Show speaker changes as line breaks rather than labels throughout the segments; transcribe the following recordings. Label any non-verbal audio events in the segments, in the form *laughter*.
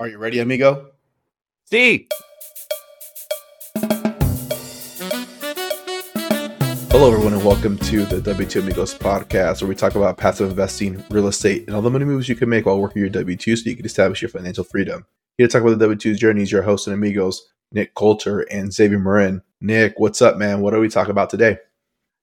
Are you ready, amigo?
See.
Hello, everyone, and welcome to the W2 Amigos podcast, where we talk about passive investing, real estate, and all the money moves you can make while working your W 2 so you can establish your financial freedom. Here to talk about the W 2's journeys, your host and amigos, Nick Coulter and Xavier Marin. Nick, what's up, man? What are we talking about today?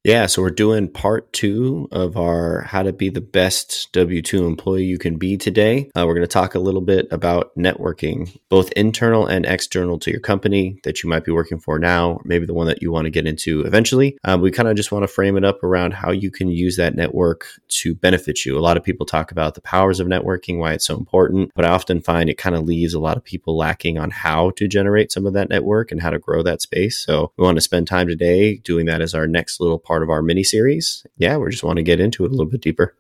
Yeah, so we're doing part two of our how to be the best W 2 employee you can be today. Uh, we're going to talk a little bit about networking, both internal and external to your company that you might be working for now, maybe the one that you want to get into eventually. Um, we kind of just want to frame it up around how you can use that network to benefit you. A lot of people talk about the powers of networking, why it's so important, but I often find it kind of leaves a lot of people lacking on how to generate some of that network and how to grow that space. So we want to spend time today doing that as our next little part of our mini series. Yeah, we just want to get into it a little bit deeper.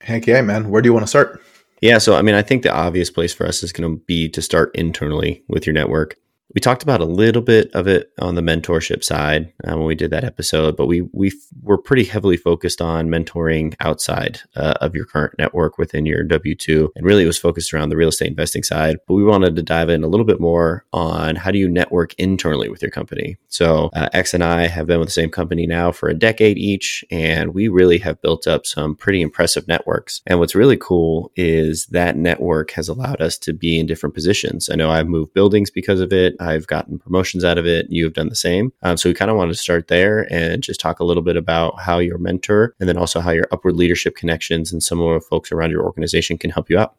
Heck yeah, man. Where do you want to start?
Yeah, so I mean, I think the obvious place for us is going to be to start internally with your network we talked about a little bit of it on the mentorship side uh, when we did that episode, but we we were pretty heavily focused on mentoring outside uh, of your current network within your W two, and really it was focused around the real estate investing side. But we wanted to dive in a little bit more on how do you network internally with your company. So uh, X and I have been with the same company now for a decade each, and we really have built up some pretty impressive networks. And what's really cool is that network has allowed us to be in different positions. I know I've moved buildings because of it. I've gotten promotions out of it. You have done the same. Um, so we kind of wanted to start there and just talk a little bit about how your mentor and then also how your upward leadership connections and some of the folks around your organization can help you out.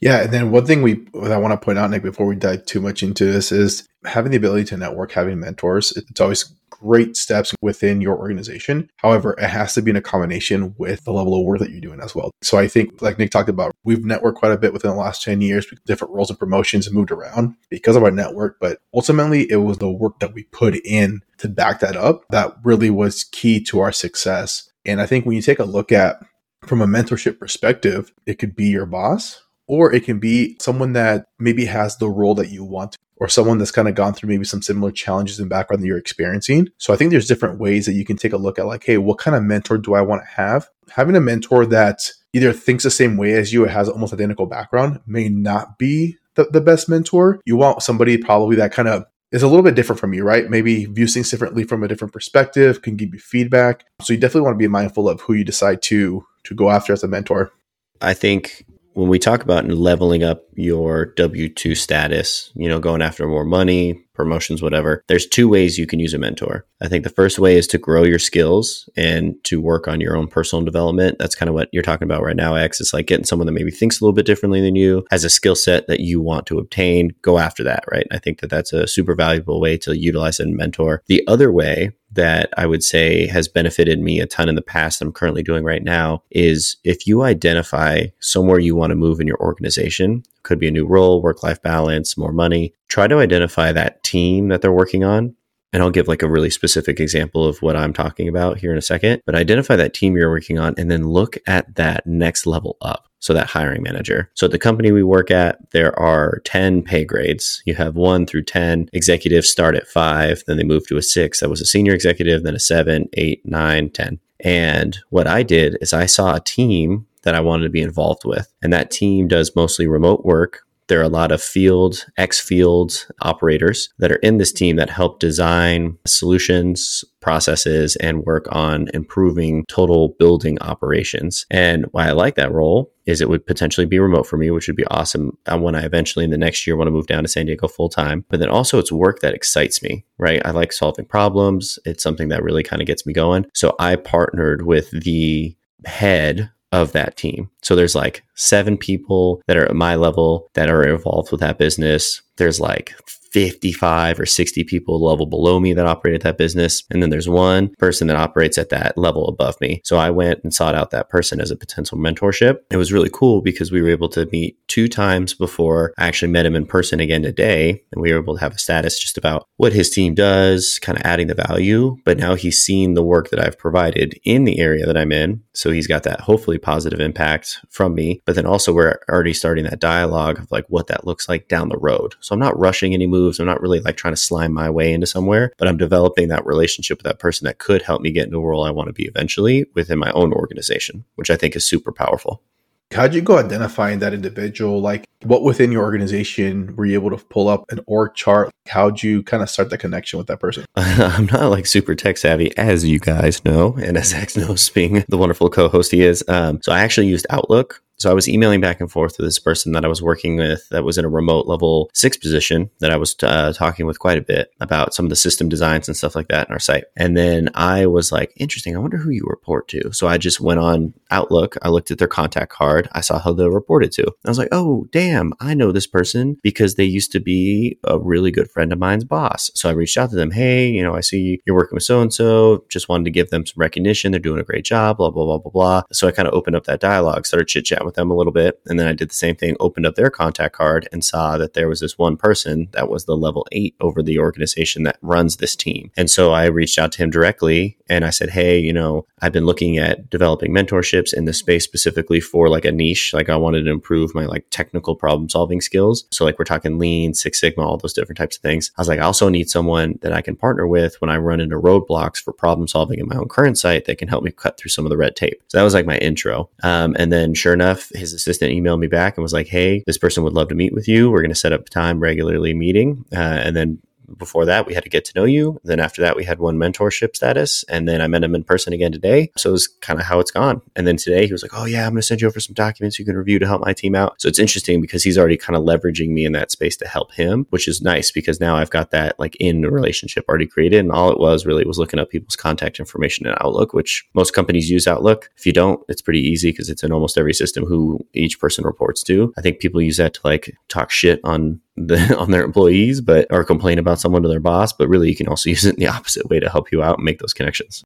Yeah, and then one thing we that I want to point out, Nick, before we dive too much into this, is having the ability to network, having mentors. It's always great steps within your organization. However, it has to be in a combination with the level of work that you're doing as well. So I think, like Nick talked about, we've networked quite a bit within the last 10 years, different roles and promotions moved around because of our network. But ultimately, it was the work that we put in to back that up that really was key to our success. And I think when you take a look at from a mentorship perspective, it could be your boss, or it can be someone that maybe has the role that you want or someone that's kind of gone through maybe some similar challenges and background that you're experiencing. So I think there's different ways that you can take a look at like, hey, what kind of mentor do I want to have? Having a mentor that either thinks the same way as you or has almost identical background may not be the, the best mentor. You want somebody probably that kind of is a little bit different from you, right? Maybe views things differently from a different perspective, can give you feedback. So you definitely want to be mindful of who you decide to to go after as a mentor.
I think when we talk about leveling up your W 2 status, you know, going after more money, promotions, whatever, there's two ways you can use a mentor. I think the first way is to grow your skills and to work on your own personal development. That's kind of what you're talking about right now, X. It's like getting someone that maybe thinks a little bit differently than you, has a skill set that you want to obtain, go after that, right? I think that that's a super valuable way to utilize a mentor. The other way that I would say has benefited me a ton in the past that I'm currently doing right now is if you identify somewhere you want to move in your organization, could be a new role, work life balance, more money, try to identify that team that they're working on. And I'll give like a really specific example of what I'm talking about here in a second. But identify that team you're working on and then look at that next level up. So that hiring manager. So at the company we work at, there are 10 pay grades. You have one through 10. Executives start at five, then they move to a six. That was a senior executive, then a seven, eight, nine, 10. And what I did is I saw a team that I wanted to be involved with. And that team does mostly remote work there are a lot of field, X field operators that are in this team that help design solutions, processes, and work on improving total building operations. And why I like that role is it would potentially be remote for me, which would be awesome uh, when I eventually in the next year want to move down to San Diego full time. But then also it's work that excites me, right? I like solving problems. It's something that really kind of gets me going. So I partnered with the head of that team. So there's like seven people that are at my level that are involved with that business. There's like 55 or 60 people level below me that operate at that business. And then there's one person that operates at that level above me. So I went and sought out that person as a potential mentorship. It was really cool because we were able to meet two times before I actually met him in person again today. And we were able to have a status just about what his team does, kind of adding the value. But now he's seen the work that I've provided in the area that I'm in. So he's got that hopefully positive impact from me. But then also we're already starting that dialogue of like what that looks like down the road. So I'm not rushing any moves. I'm not really like trying to slime my way into somewhere, but I'm developing that relationship with that person that could help me get into a role I want to be eventually within my own organization, which I think is super powerful.
How'd you go identifying that individual? Like, what within your organization were you able to pull up an org chart? How'd you kind of start the connection with that person? *laughs*
I'm not like super tech savvy, as you guys know, and as X knows, being the wonderful co host he is. Um, so I actually used Outlook so I was emailing back and forth with this person that I was working with that was in a remote level six position that I was uh, talking with quite a bit about some of the system designs and stuff like that in our site. And then I was like, interesting, I wonder who you report to. So I just went on Outlook. I looked at their contact card. I saw who they reported to. I was like, oh, damn, I know this person because they used to be a really good friend of mine's boss. So I reached out to them. Hey, you know, I see you're working with so and so. Just wanted to give them some recognition. They're doing a great job, blah, blah, blah, blah, blah. So I kind of opened up that dialogue, started chit chatting with them a little bit. And then I did the same thing, opened up their contact card and saw that there was this one person that was the level eight over the organization that runs this team. And so I reached out to him directly and I said, Hey, you know, I've been looking at developing mentorships in this space specifically for like a niche. Like I wanted to improve my like technical problem solving skills. So like we're talking lean, Six Sigma, all those different types of things. I was like, I also need someone that I can partner with when I run into roadblocks for problem solving in my own current site that can help me cut through some of the red tape. So that was like my intro. Um, and then sure enough, his assistant emailed me back and was like, Hey, this person would love to meet with you. We're going to set up time regularly meeting. Uh, and then before that, we had to get to know you. Then after that, we had one mentorship status. And then I met him in person again today. So it was kind of how it's gone. And then today he was like, Oh, yeah, I'm going to send you over some documents you can review to help my team out. So it's interesting because he's already kind of leveraging me in that space to help him, which is nice because now I've got that like in relationship already created. And all it was really was looking up people's contact information in Outlook, which most companies use Outlook. If you don't, it's pretty easy because it's in almost every system who each person reports to. I think people use that to like talk shit on the, *laughs* on their employees, but or complain about someone to their boss. But really, you can also *laughs* use it in the opposite way to help you out and make those connections.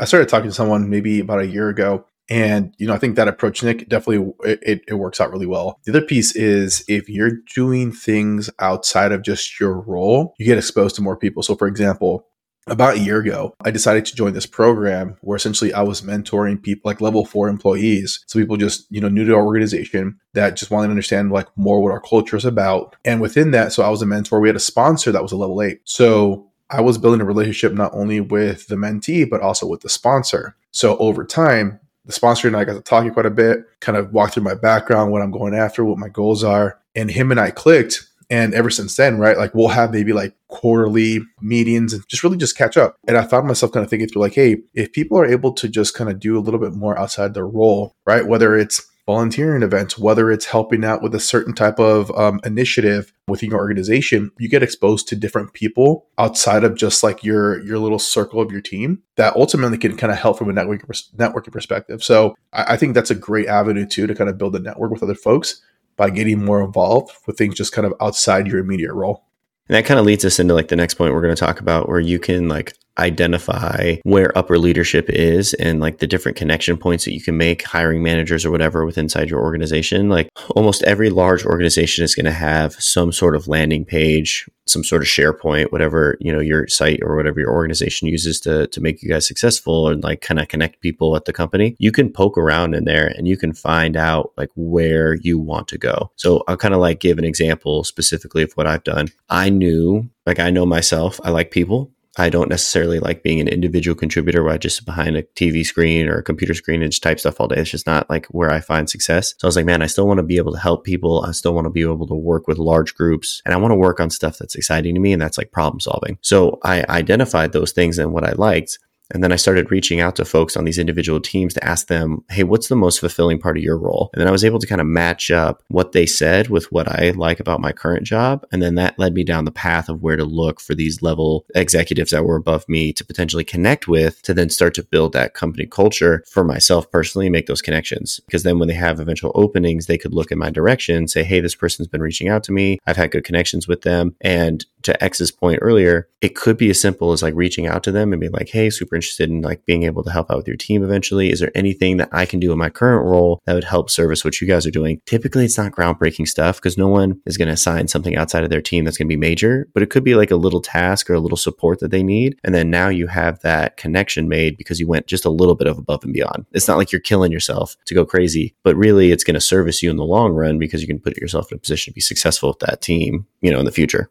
I started talking to someone maybe about a year ago, and you know, I think that approach, Nick, definitely it, it works out really well. The other piece is if you're doing things outside of just your role, you get exposed to more people. So, for example, about a year ago, I decided to join this program where essentially I was mentoring people like level four employees. So people just, you know, new to our organization that just wanted to understand like more what our culture is about. And within that, so I was a mentor. We had a sponsor that was a level eight. So I was building a relationship not only with the mentee, but also with the sponsor. So over time, the sponsor and I got to talking quite a bit, kind of walk through my background, what I'm going after, what my goals are. And him and I clicked and ever since then, right, like we'll have maybe like quarterly meetings and just really just catch up. And I found myself kind of thinking through like, hey, if people are able to just kind of do a little bit more outside their role, right, whether it's volunteering events, whether it's helping out with a certain type of um, initiative within your organization, you get exposed to different people outside of just like your your little circle of your team that ultimately can kind of help from a networking networking perspective. So I, I think that's a great avenue too to kind of build a network with other folks by getting more involved with things just kind of outside your immediate role.
And that kind of leads us into like the next point we're going to talk about where you can like identify where upper leadership is and like the different connection points that you can make hiring managers or whatever with inside your organization. Like almost every large organization is going to have some sort of landing page some sort of sharepoint whatever you know your site or whatever your organization uses to to make you guys successful and like kind of connect people at the company. You can poke around in there and you can find out like where you want to go. So i'll kind of like give an example specifically of what i've done. I knew like i know myself i like people I don't necessarily like being an individual contributor where I just sit behind a TV screen or a computer screen and just type stuff all day. It's just not like where I find success. So I was like, man, I still want to be able to help people. I still want to be able to work with large groups and I want to work on stuff that's exciting to me. And that's like problem solving. So I identified those things and what I liked. And then I started reaching out to folks on these individual teams to ask them, hey, what's the most fulfilling part of your role? And then I was able to kind of match up what they said with what I like about my current job. And then that led me down the path of where to look for these level executives that were above me to potentially connect with to then start to build that company culture for myself personally, make those connections. Because then when they have eventual openings, they could look in my direction, say, hey, this person's been reaching out to me. I've had good connections with them. And to X's point earlier, it could be as simple as like reaching out to them and being like, hey, super interested in like being able to help out with your team eventually. Is there anything that I can do in my current role that would help service what you guys are doing? Typically, it's not groundbreaking stuff because no one is going to assign something outside of their team that's going to be major, but it could be like a little task or a little support that they need. And then now you have that connection made because you went just a little bit of above and beyond. It's not like you're killing yourself to go crazy, but really it's going to service you in the long run because you can put yourself in a position to be successful with that team, you know, in the future.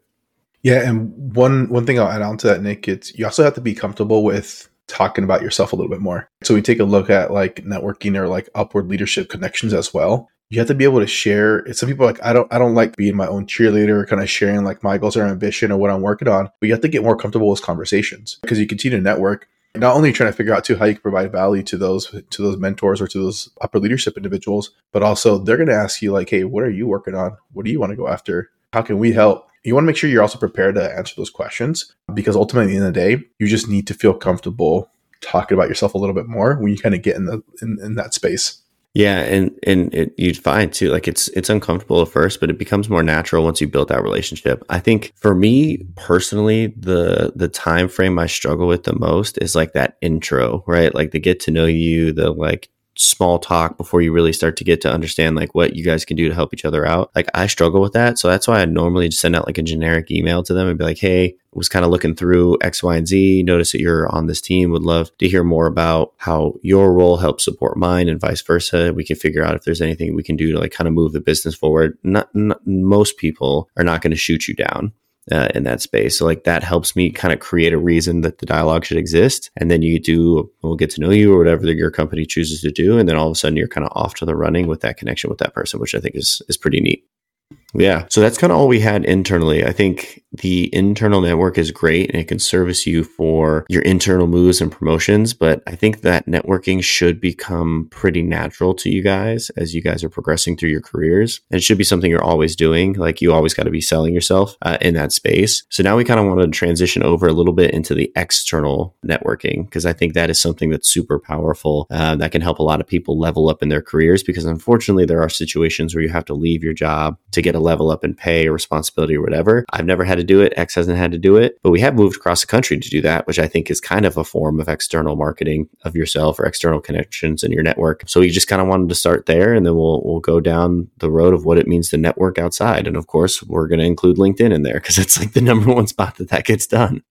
Yeah, and one one thing I'll add on to that, Nick, it's you also have to be comfortable with talking about yourself a little bit more. So we take a look at like networking or like upward leadership connections as well. You have to be able to share. Some people like I don't I don't like being my own cheerleader, kind of sharing like my goals or ambition or what I'm working on. But you have to get more comfortable with conversations because you continue to network. Not only trying to figure out too how you can provide value to those to those mentors or to those upper leadership individuals, but also they're going to ask you like, hey, what are you working on? What do you want to go after? How can we help? You want to make sure you're also prepared to answer those questions because ultimately, in the the day, you just need to feel comfortable talking about yourself a little bit more when you kind of get in the in, in that space.
Yeah, and and it, you'd find too, like it's it's uncomfortable at first, but it becomes more natural once you build that relationship. I think for me personally, the the time frame I struggle with the most is like that intro, right? Like the get to know you, the like small talk before you really start to get to understand like what you guys can do to help each other out. Like I struggle with that. So that's why I normally just send out like a generic email to them and be like, hey, was kind of looking through X, Y, and Z. Notice that you're on this team. Would love to hear more about how your role helps support mine and vice versa. We can figure out if there's anything we can do to like kind of move the business forward. Not, not most people are not going to shoot you down uh, in that space. So like that helps me kind of create a reason that the dialogue should exist. And then you do, we'll get to know you or whatever your company chooses to do. And then all of a sudden you're kind of off to the running with that connection with that person, which I think is, is pretty neat. Yeah. So that's kind of all we had internally. I think the internal network is great and it can service you for your internal moves and promotions. But I think that networking should become pretty natural to you guys as you guys are progressing through your careers. And it should be something you're always doing. Like you always got to be selling yourself uh, in that space. So now we kind of want to transition over a little bit into the external networking because I think that is something that's super powerful uh, that can help a lot of people level up in their careers because unfortunately there are situations where you have to leave your job to get a level up in pay or responsibility or whatever. I've never had to do it. X hasn't had to do it, but we have moved across the country to do that, which I think is kind of a form of external marketing of yourself or external connections in your network. So we just kind of wanted to start there and then we'll, we'll go down the road of what it means to network outside. And of course, we're going to include LinkedIn in there because it's like the *laughs* number one spot that that gets done.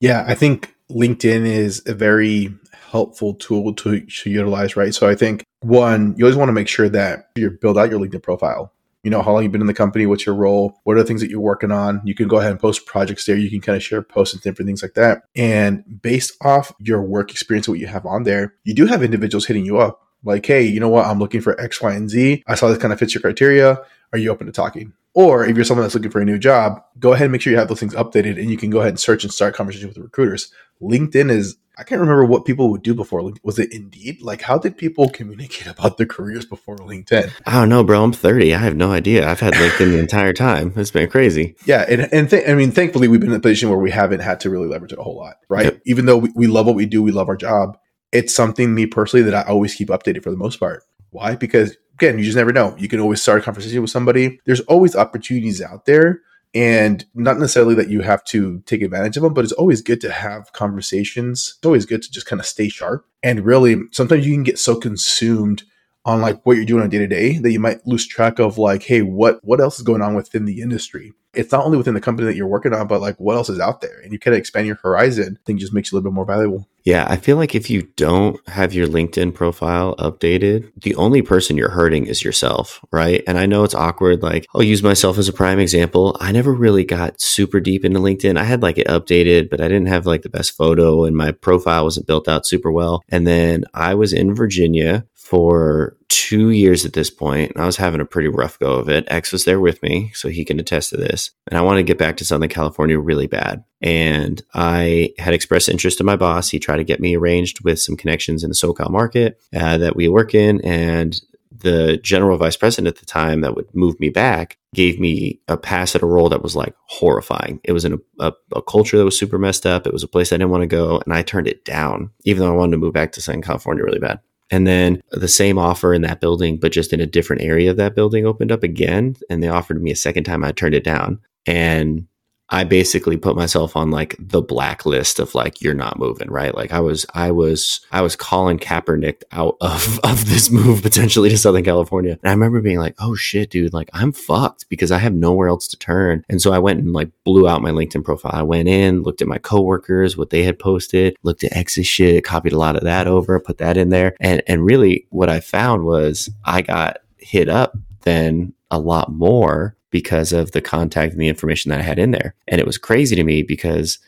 Yeah, I think LinkedIn is a very helpful tool to, to utilize, right? So I think one, you always want to make sure that you build out your LinkedIn profile you know how long you've been in the company what's your role what are the things that you're working on? You can go ahead and post projects there. You can kind of share posts and different things like that. And based off your work experience what you have on there you do have individuals hitting you up like hey you know what? I'm looking for x y and z. I saw this kind of fits your criteria. Are you open to talking or if you're someone that's looking for a new job go ahead and make sure you have those things updated and you can go ahead and search and start conversations with recruiters linkedin is I can't remember what people would do before. Was it Indeed? Like, how did people communicate *laughs* about their careers before LinkedIn?
I don't know, bro. I'm 30. I have no idea. I've had LinkedIn the entire time. It's been crazy.
Yeah, and and th- I mean, thankfully, we've been in a position where we haven't had to really leverage it a whole lot, right? Yep. Even though we, we love what we do, we love our job. It's something me personally that I always keep updated for the most part. Why? Because again, you just never know. You can always start a conversation with somebody. There's always opportunities out there and not necessarily that you have to take advantage of them, but it's always good to have conversations. It's always good to just kind of stay sharp. And really, sometimes you can get so consumed on like what you're doing on day to day that you might lose track of like, hey, what what else is going on within the industry? It's not only within the company that you're working on, but like what else is out there, and you kind of expand your horizon. I think just makes you a little bit more valuable.
Yeah, I feel like if you don't have your LinkedIn profile updated, the only person you're hurting is yourself, right? And I know it's awkward. Like, I'll use myself as a prime example. I never really got super deep into LinkedIn. I had like it updated, but I didn't have like the best photo and my profile wasn't built out super well. And then I was in Virginia for two years at this point. I was having a pretty rough go of it. X was there with me, so he can attest to this. And I wanted to get back to Southern California really bad. And I had expressed interest to my boss. He tried to get me arranged with some connections in the SoCal market uh, that we work in. And the general vice president at the time that would move me back gave me a pass at a role that was like horrifying. It was in a, a, a, culture that was super messed up. It was a place I didn't want to go, and I turned it down, even though I wanted to move back to Southern California really bad. And then the same offer in that building, but just in a different area of that building opened up again. And they offered me a second time. I turned it down. And I basically put myself on like the blacklist of like you're not moving, right? Like I was I was I was calling Kaepernick out of *laughs* of this move potentially to Southern California. And I remember being like, "Oh shit, dude, like I'm fucked because I have nowhere else to turn." And so I went and like blew out my LinkedIn profile. I went in, looked at my coworkers, what they had posted, looked at X's shit, copied a lot of that over, put that in there. And and really what I found was I got hit up then a lot more because of the contact and the information that I had in there. And it was crazy to me because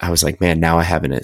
I was like, man, now I have an,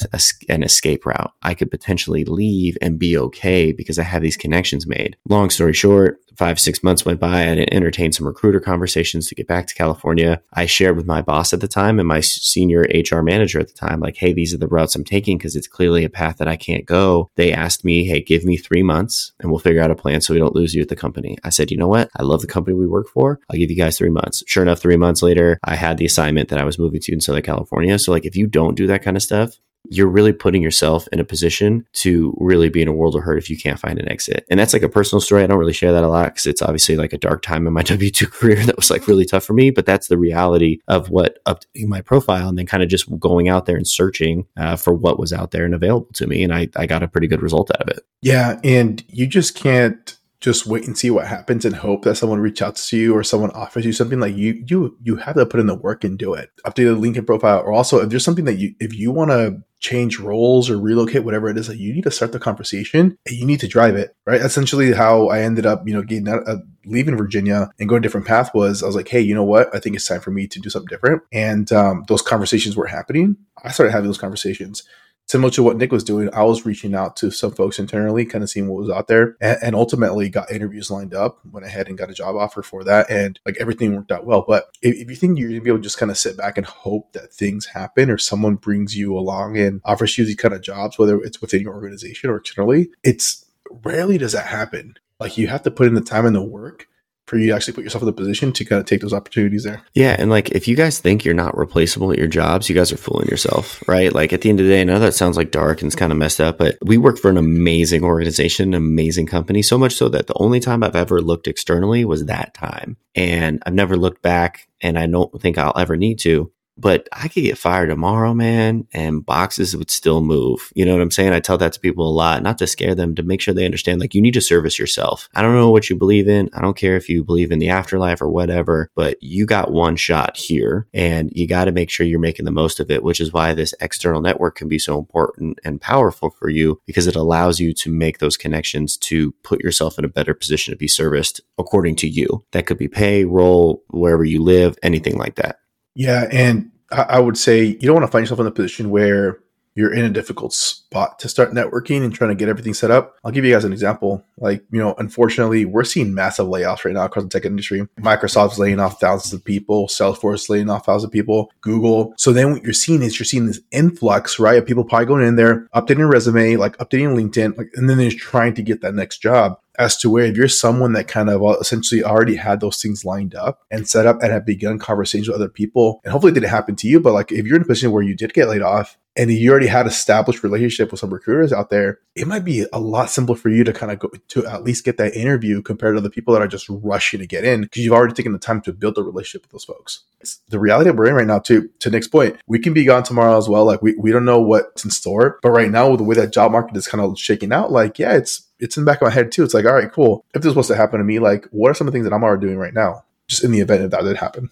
an escape route. I could potentially leave and be okay because I have these connections made. Long story short, five, six months went by. I entertained some recruiter conversations to get back to California. I shared with my boss at the time and my senior HR manager at the time, like, hey, these are the routes I'm taking because it's clearly a path that I can't go. They asked me, hey, give me three months and we'll figure out a plan so we don't lose you at the company. I said, you know what? I love the company we work for. I'll give you guys three months. Sure enough, three months later, I had the assignment that I was moving to in Southern California. So, like, if you don't do that kind of stuff, you're really putting yourself in a position to really be in a world of hurt if you can't find an exit. And that's like a personal story. I don't really share that a lot because it's obviously like a dark time in my *laughs* W 2 career that was like really tough for me. But that's the reality of what updating my profile and then kind of just going out there and searching uh, for what was out there and available to me. And I, I got a pretty good result out of it.
Yeah. And you just can't just wait and see what happens and hope that someone reaches out to you or someone offers you something like you you you have to put in the work and do it update the linkedin profile or also if there's something that you if you want to change roles or relocate whatever it is that you need to start the conversation and you need to drive it right? Essentially how i ended up you know getting out uh, leaving virginia and going a different path was i was like hey you know what? I think it's time for me to do something different. And um, those conversations were happening. I started having those conversations similar to what Nick was doing, I was reaching out to some folks internally, kind of seeing what was out there, and, and, ultimately got interviews lined up. Went ahead and got a job offer for that, and like everything worked out well. But if, if you think you're gonna be able to just kind of sit back and hope that things happen, or someone brings you along and offers you these kind of jobs, whether it's within your organization or externally, it's rarely does that happen. Like you have to put in the time and the work for you to actually put yourself in the position to kind of take those opportunities there.
Yeah. And like, if you guys think you're not replaceable at your jobs, you guys are fooling yourself, right? Like, at the end of the day, I know that sounds like dark and it's kind of messed up, but we work for an amazing organization, an amazing company, so much so that the only time I've ever looked externally was that time. And I've never looked back and I don't think I'll ever need to but I could get fired tomorrow, man, and boxes would still move. You know what I'm saying? I tell that to people a lot, not to scare them, to make sure they understand like you need to service yourself. I don't know what you believe in. I don't care if you believe in the afterlife or whatever, but you got one shot here and you got to make sure you're making the most of it, which is why this external network can be so important and powerful for you because it allows you to make those connections to put yourself in a better position to be serviced according to you. That could be pay, role, wherever you live, anything like that.
Yeah, and I would say you don't want to find yourself in a position where you're in a difficult spot to start networking and trying to get everything set up. I'll give you guys an example. Like, you know, unfortunately, we're seeing massive layoffs right now across the tech industry. Microsoft's laying off thousands of people, Salesforce laying off thousands of people, Google. So then what you're seeing is you're seeing this influx, right? Of people probably going in there, updating a resume, like updating LinkedIn, like, and then they're trying to get that next job as to where if you're someone that kind of essentially already had those things lined up and set up and have begun conversations with other people, and hopefully it didn't happen to you, but like if you're in a position where you did get laid off and you already had established relationship with some recruiters out there, it might be a lot simpler for you to kind of go to at least get that interview compared to the people that are just rushing to get in because you've already taken the time to build a relationship with those folks. It's the reality that we're in right now, too, to Nick's point, we can be gone tomorrow as well. Like we, we don't know what's in store, but right now with the way that job market is kind of shaking out, like, yeah, it's it's in the back of my head too. It's like, all right, cool. If this was to happen to me, like, what are some of the things that I'm already doing right now, just in the event that that did happen?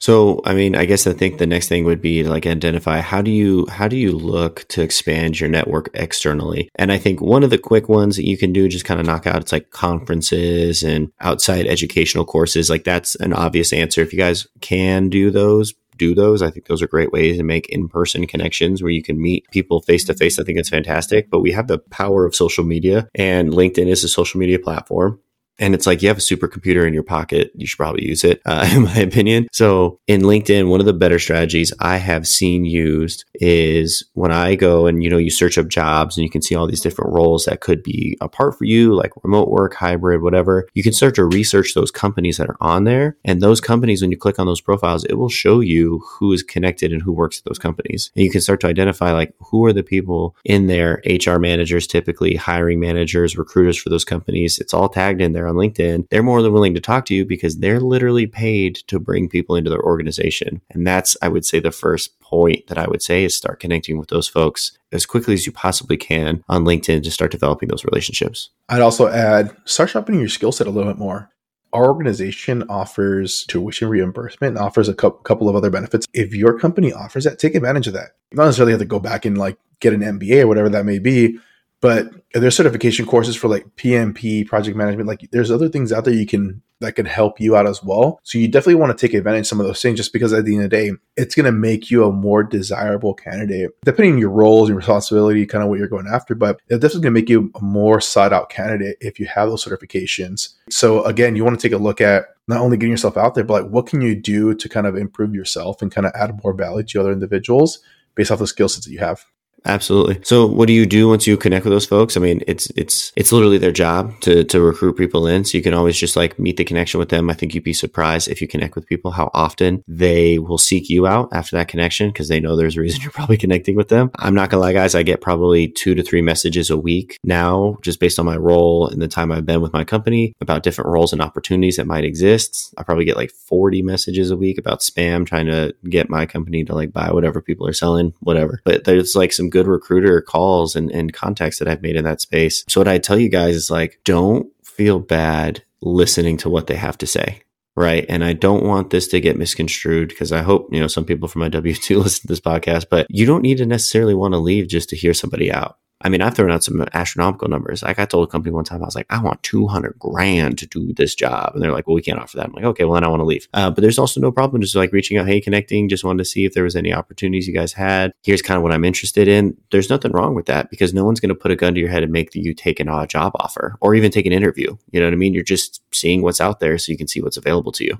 So, I mean, I guess I think the next thing would be like identify how do you how do you look to expand your network externally? And I think one of the quick ones that you can do just kind of knock out it's like conferences and outside educational courses. Like that's an obvious answer. If you guys can do those, do those. I think those are great ways to make in person connections where you can meet people face to face. I think it's fantastic. But we have the power of social media, and LinkedIn is a social media platform. And it's like you have a supercomputer in your pocket. You should probably use it, uh, *laughs* in my opinion. So in LinkedIn, one of the better strategies I have seen used is when I go and, you know, you search up jobs and you can see all these different roles that could be a part for you, like remote work, hybrid, whatever. You can start to research those companies that are on there. And those companies, when you click on those profiles, it will show you who is connected and who works at those companies. And you can start to identify like who are the people in there, HR managers, typically hiring managers, recruiters for those companies. It's all tagged in there on LinkedIn, they're more than willing to talk to you because they're literally paid to bring people into their organization. And that's, I would say, the first point that I would say is start connecting with those folks as quickly as you possibly can on LinkedIn to start developing those relationships.
I'd also add start sharpening your skill set a little bit more. Our organization offers tuition reimbursement and offers a couple of other benefits. If your company offers that, take advantage of that. You don't necessarily have to go back and like get an MBA or whatever that may be, But there's certification courses for like PMP, project management. Like there's other things out there you can that can help you out as well. So you definitely want to take advantage of some of those things just because at the end of the day, it's going to make you a more desirable candidate, depending on your roles and responsibility, kind of what you're going after. But it's definitely is going to make you a more sought out candidate if you have those certifications. So again, you want to take a look at not only getting yourself out there, but like what can you do to kind of improve yourself and kind of add more value to other individuals based off the skill sets that you have.
Absolutely. So, what do you do once you connect with those folks? I mean, it's it's it's literally their job to to recruit people in. So you can always just like meet the connection with them. I think you'd be surprised if you connect with people how often they will seek you out after that connection because they know there's a reason *laughs* you're probably connecting with them. I'm not gonna lie, guys. I get probably two to three messages a week now, just based on my role and the time I've been with my company about different roles and opportunities that might exist. I probably get like 40 messages a week about spam trying to get my company to like buy whatever people are selling, whatever. But there's like some good recruiter calls and, and contacts that I've made in that space. So what I tell you guys is like, don't feel bad listening to what they have to say. Right. And I don't want this to get misconstrued because I hope, you know, some people from my *laughs* W 2 listen to this podcast, but you don't need to necessarily want to leave just to hear somebody out. I mean, I've thrown out some astronomical numbers. Like I told a company one time, I was like, I want 200 grand to do this job. And they're like, well, we can't offer that. I'm like, okay, well, then I want to leave. Uh, but there's also no problem just like reaching out, hey, connecting, just wanted to see if there was any opportunities you guys had. Here's kind of what I'm interested in. There's nothing wrong with that because no one's going to put a gun to your head and make you take an odd job offer or even take an interview. You know what I mean? You're just seeing what's out there so you can see what's available to you.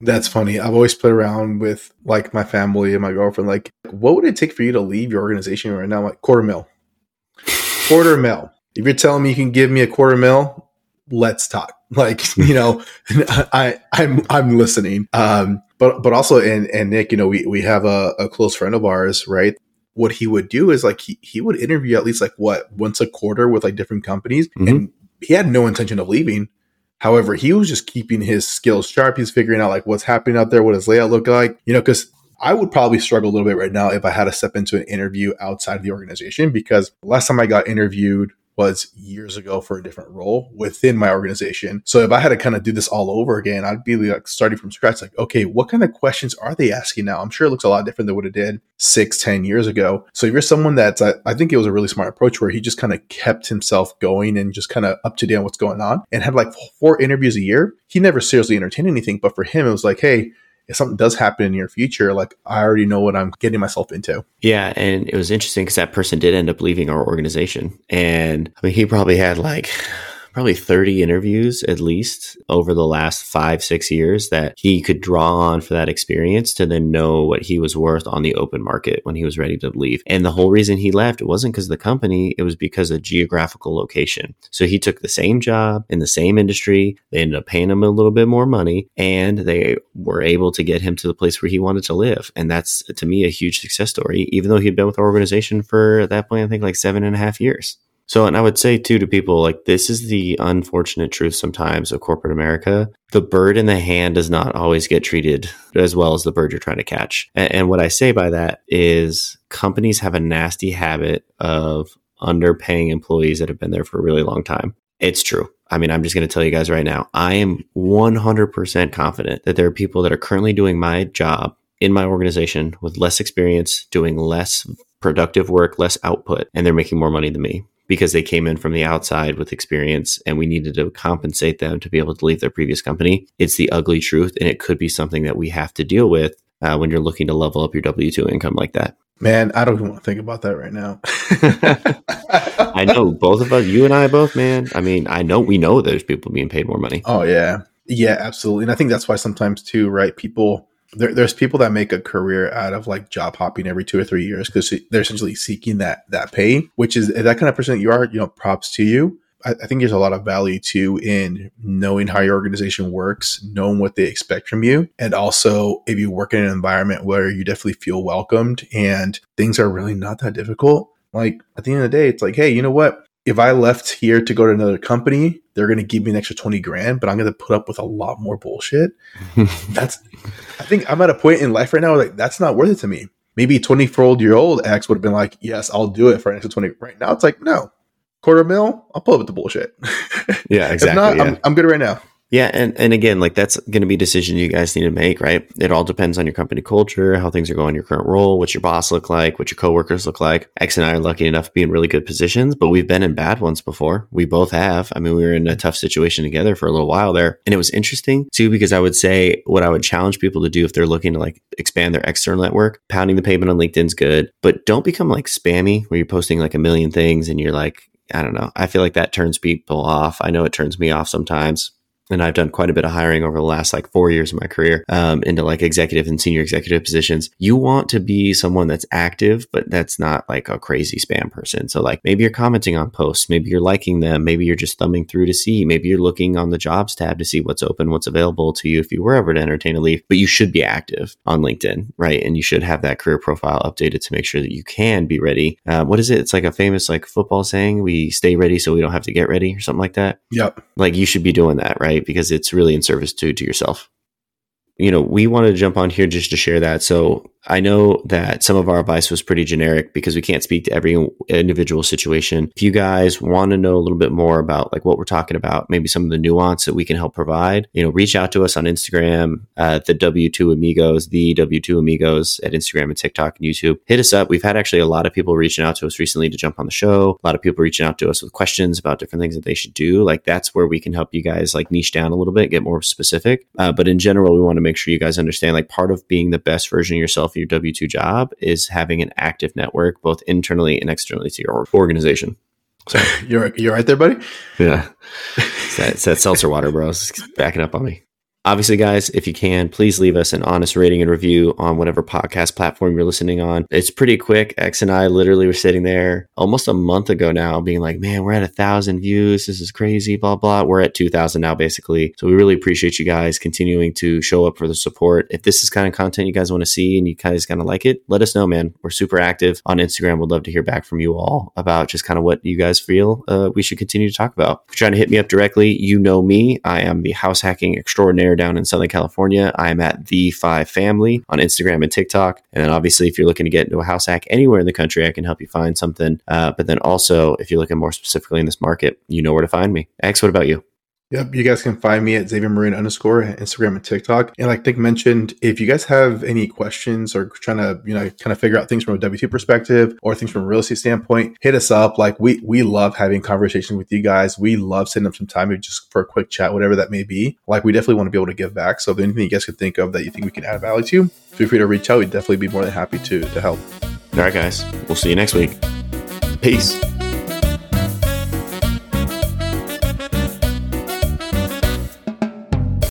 That's funny. I've always played around with like my family and my girlfriend. Like, what would it take for you to leave your organization right now? Like quarter mil quarter mil. If you're telling me you can give me a quarter mil, let's talk. *laughs* Like, you know, *laughs* I, I'm, I'm listening. Um, but, but also, and, and Nick, you know, we, we have a, a close friend of ours, right? What he would do is like, he, he would interview at least like what, once a quarter with like different companies. Mm-hmm. And he had no intention of leaving. However, he was just keeping his skills sharp. He's figuring out like what's happening out there, what his layout look like, you know, because I would probably struggle a little bit right now if I had to step into an interview outside of the organization because last time I got interviewed was years ago for a different role within my organization. So if I had to kind of do this all over again, I'd be like starting from scratch, like, okay, what kind of questions are they asking now? I'm sure it looks a lot different than what it did six, ten years ago. So if you're someone that's, I, I think it was a really smart approach where he just kind of kept himself going and just kind of up to date on what's going on and had like four interviews a year. He never seriously entertained anything, but for him, it was like, hey, if something does happen in your future, like I already know what I'm getting myself into.
Yeah. And it was interesting because that person did end up leaving our organization. And I mean, he probably had like probably 30 interviews at least over the last five, six years that he could draw on for that experience to then know what he was worth on the open market when he was ready to leave. And the whole reason he left, it wasn't because of the company, it was because of geographical location. So he took the same job in the same industry. They ended up paying him a little bit more money and they were able to get him to the place where he wanted to live. And that's to me a huge success story, even though he'd been with our organization for at that point, I think like seven and a half years. So, and I would say too to people like this is the unfortunate truth sometimes of corporate America. The bird in the hand does not always get treated as well as the bird you're trying to catch. And, and what I say by that is companies have a nasty habit of underpaying employees that have been there for a really long time. It's true. I mean, I'm just going to tell you guys right now, I am 100% confident that there are people that are currently doing my job in my organization with less experience, doing less productive work, less output, and they're making more money than me because they came in from the outside with experience and we needed to compensate them to be able to leave their previous company. It's the ugly truth. And it could be something that we have to deal with uh, when you're looking to level up your W 2 income like that.
Man, I don't even want to think about that right now. *laughs*
I know both of us, you and I both, man. I mean, I know we know there's people being paid more money.
Oh, yeah. Yeah, absolutely. And I think that's why sometimes, too, right? People there, there's people that make a career out of like job hopping every two or three years because they're essentially seeking that that pay, which is that kind of person that you are. You know, props to you. I, I think there's a lot of value too in knowing how your organization works, knowing what they expect from you, and also if you work in an environment where you definitely feel welcomed and things are really not that difficult. Like at the end of the day, it's like, hey, you know what? If I left here to go to another company, they're going to give me an extra 20 grand, but I'm going to put up with a lot more bullshit. *laughs* that's, I think I'm at a point in life right now, like, that's not worth it to me. Maybe 24 year old X would have been like, yes, I'll do it for an extra 20. Right now, it's like, no, quarter mil, I'll put up with the bullshit. *laughs*
Yeah, exactly.
if not,
yeah.
I'm, I'm good right now.
Yeah, and, and again, like that's going to be a decision you guys need to make, right? It all depends on your company culture, how things are going your current role, what your boss look like, what your coworkers look like. X and I are lucky enough to be in really good positions, but we've been in bad ones before. We both have. I mean, we were in a tough situation together for a little while there, and it was interesting too because I would say what I would challenge people to do if they're looking to like expand their external network, pounding the pavement on LinkedIn's good, but don't become like spammy where you're posting like a million things and you're like I don't know. I feel like that turns people off. I know it turns me off sometimes and I've done quite a bit of hiring over the last like four years of my career um, into like executive and senior executive positions. You want to be someone that's active, but that's not like a crazy spam person. So like maybe you're commenting on posts, maybe you're liking them, maybe you're just thumbing through to see, maybe you're looking on the jobs tab to see what's open, what's available to you if you were ever to entertain a leave. But you should be active on LinkedIn, right? And you should have that career profile updated to make sure that you can be ready. Uh, what is it? It's like a famous like football saying: "We stay ready so we don't have to get ready," or something like that.
Yep.
Like you should be doing that, right? Because it's really in service to to yourself. You know, we wanted to jump on here just to share that. So I know that some of our advice was pretty generic because we can't speak to every individual situation. If you guys want to know a little bit more about like what we're talking about, maybe some of the nuance that we can help provide, you know, reach out to us on Instagram at the W2 Amigos, the W2 Amigos at Instagram and TikTok and YouTube. Hit us up. We've had actually a lot of people reaching out to us recently to jump on the show. A lot of people reaching out to us with questions about different things that they should do. Like that's where we can help you guys like niche down a little bit, get more specific. Uh, but in general, we want to make sure you guys understand like part of being the best version of yourself your W 2 job is having an active network, both internally and externally to your organization.
So *laughs* you're you're right there, buddy.
Yeah, it's that, it's that seltzer water, bro. It's backing up on me. Obviously, guys, if you can, please leave us an honest rating and review on whatever podcast platform you're listening on. It's pretty quick. X and I literally were sitting there almost a month ago now, being like, man, we're at a thousand views. This is crazy, blah, blah. We're at 2,000 now, basically. So we really appreciate you guys continuing to show up for the support. If this is kind of content you guys want to see and you guys kind of like it, let us know, man. We're super active on Instagram. We'd love to hear back from you all about just kind of what you guys feel uh, we should continue to talk about. If you're trying to hit me up directly, you know me. I am the house hacking extraordinaire down in Southern California. I'm at the five family on Instagram and TikTok. And then obviously, if you're looking to get into a house hack anywhere in the country, I can help you find something. Uh, but then also, if you're looking more specifically in this market, you know where to find me. X, what about you?
Yep, you guys can find me at Xavier Maroon underscore Instagram and TikTok. And like Nick mentioned, if you guys have any questions or trying to, you know, kind of figure out things from a W two perspective or things from a real estate standpoint, hit us up. Like we we love having conversations with you guys. We love sending up some time just for a quick chat, whatever that may be. Like we definitely want to be able to give back. So if anything you guys could think of that you think we can add value to, feel free to reach out. We'd definitely be more than happy to to help.
All right, guys. We'll see you next week. Peace.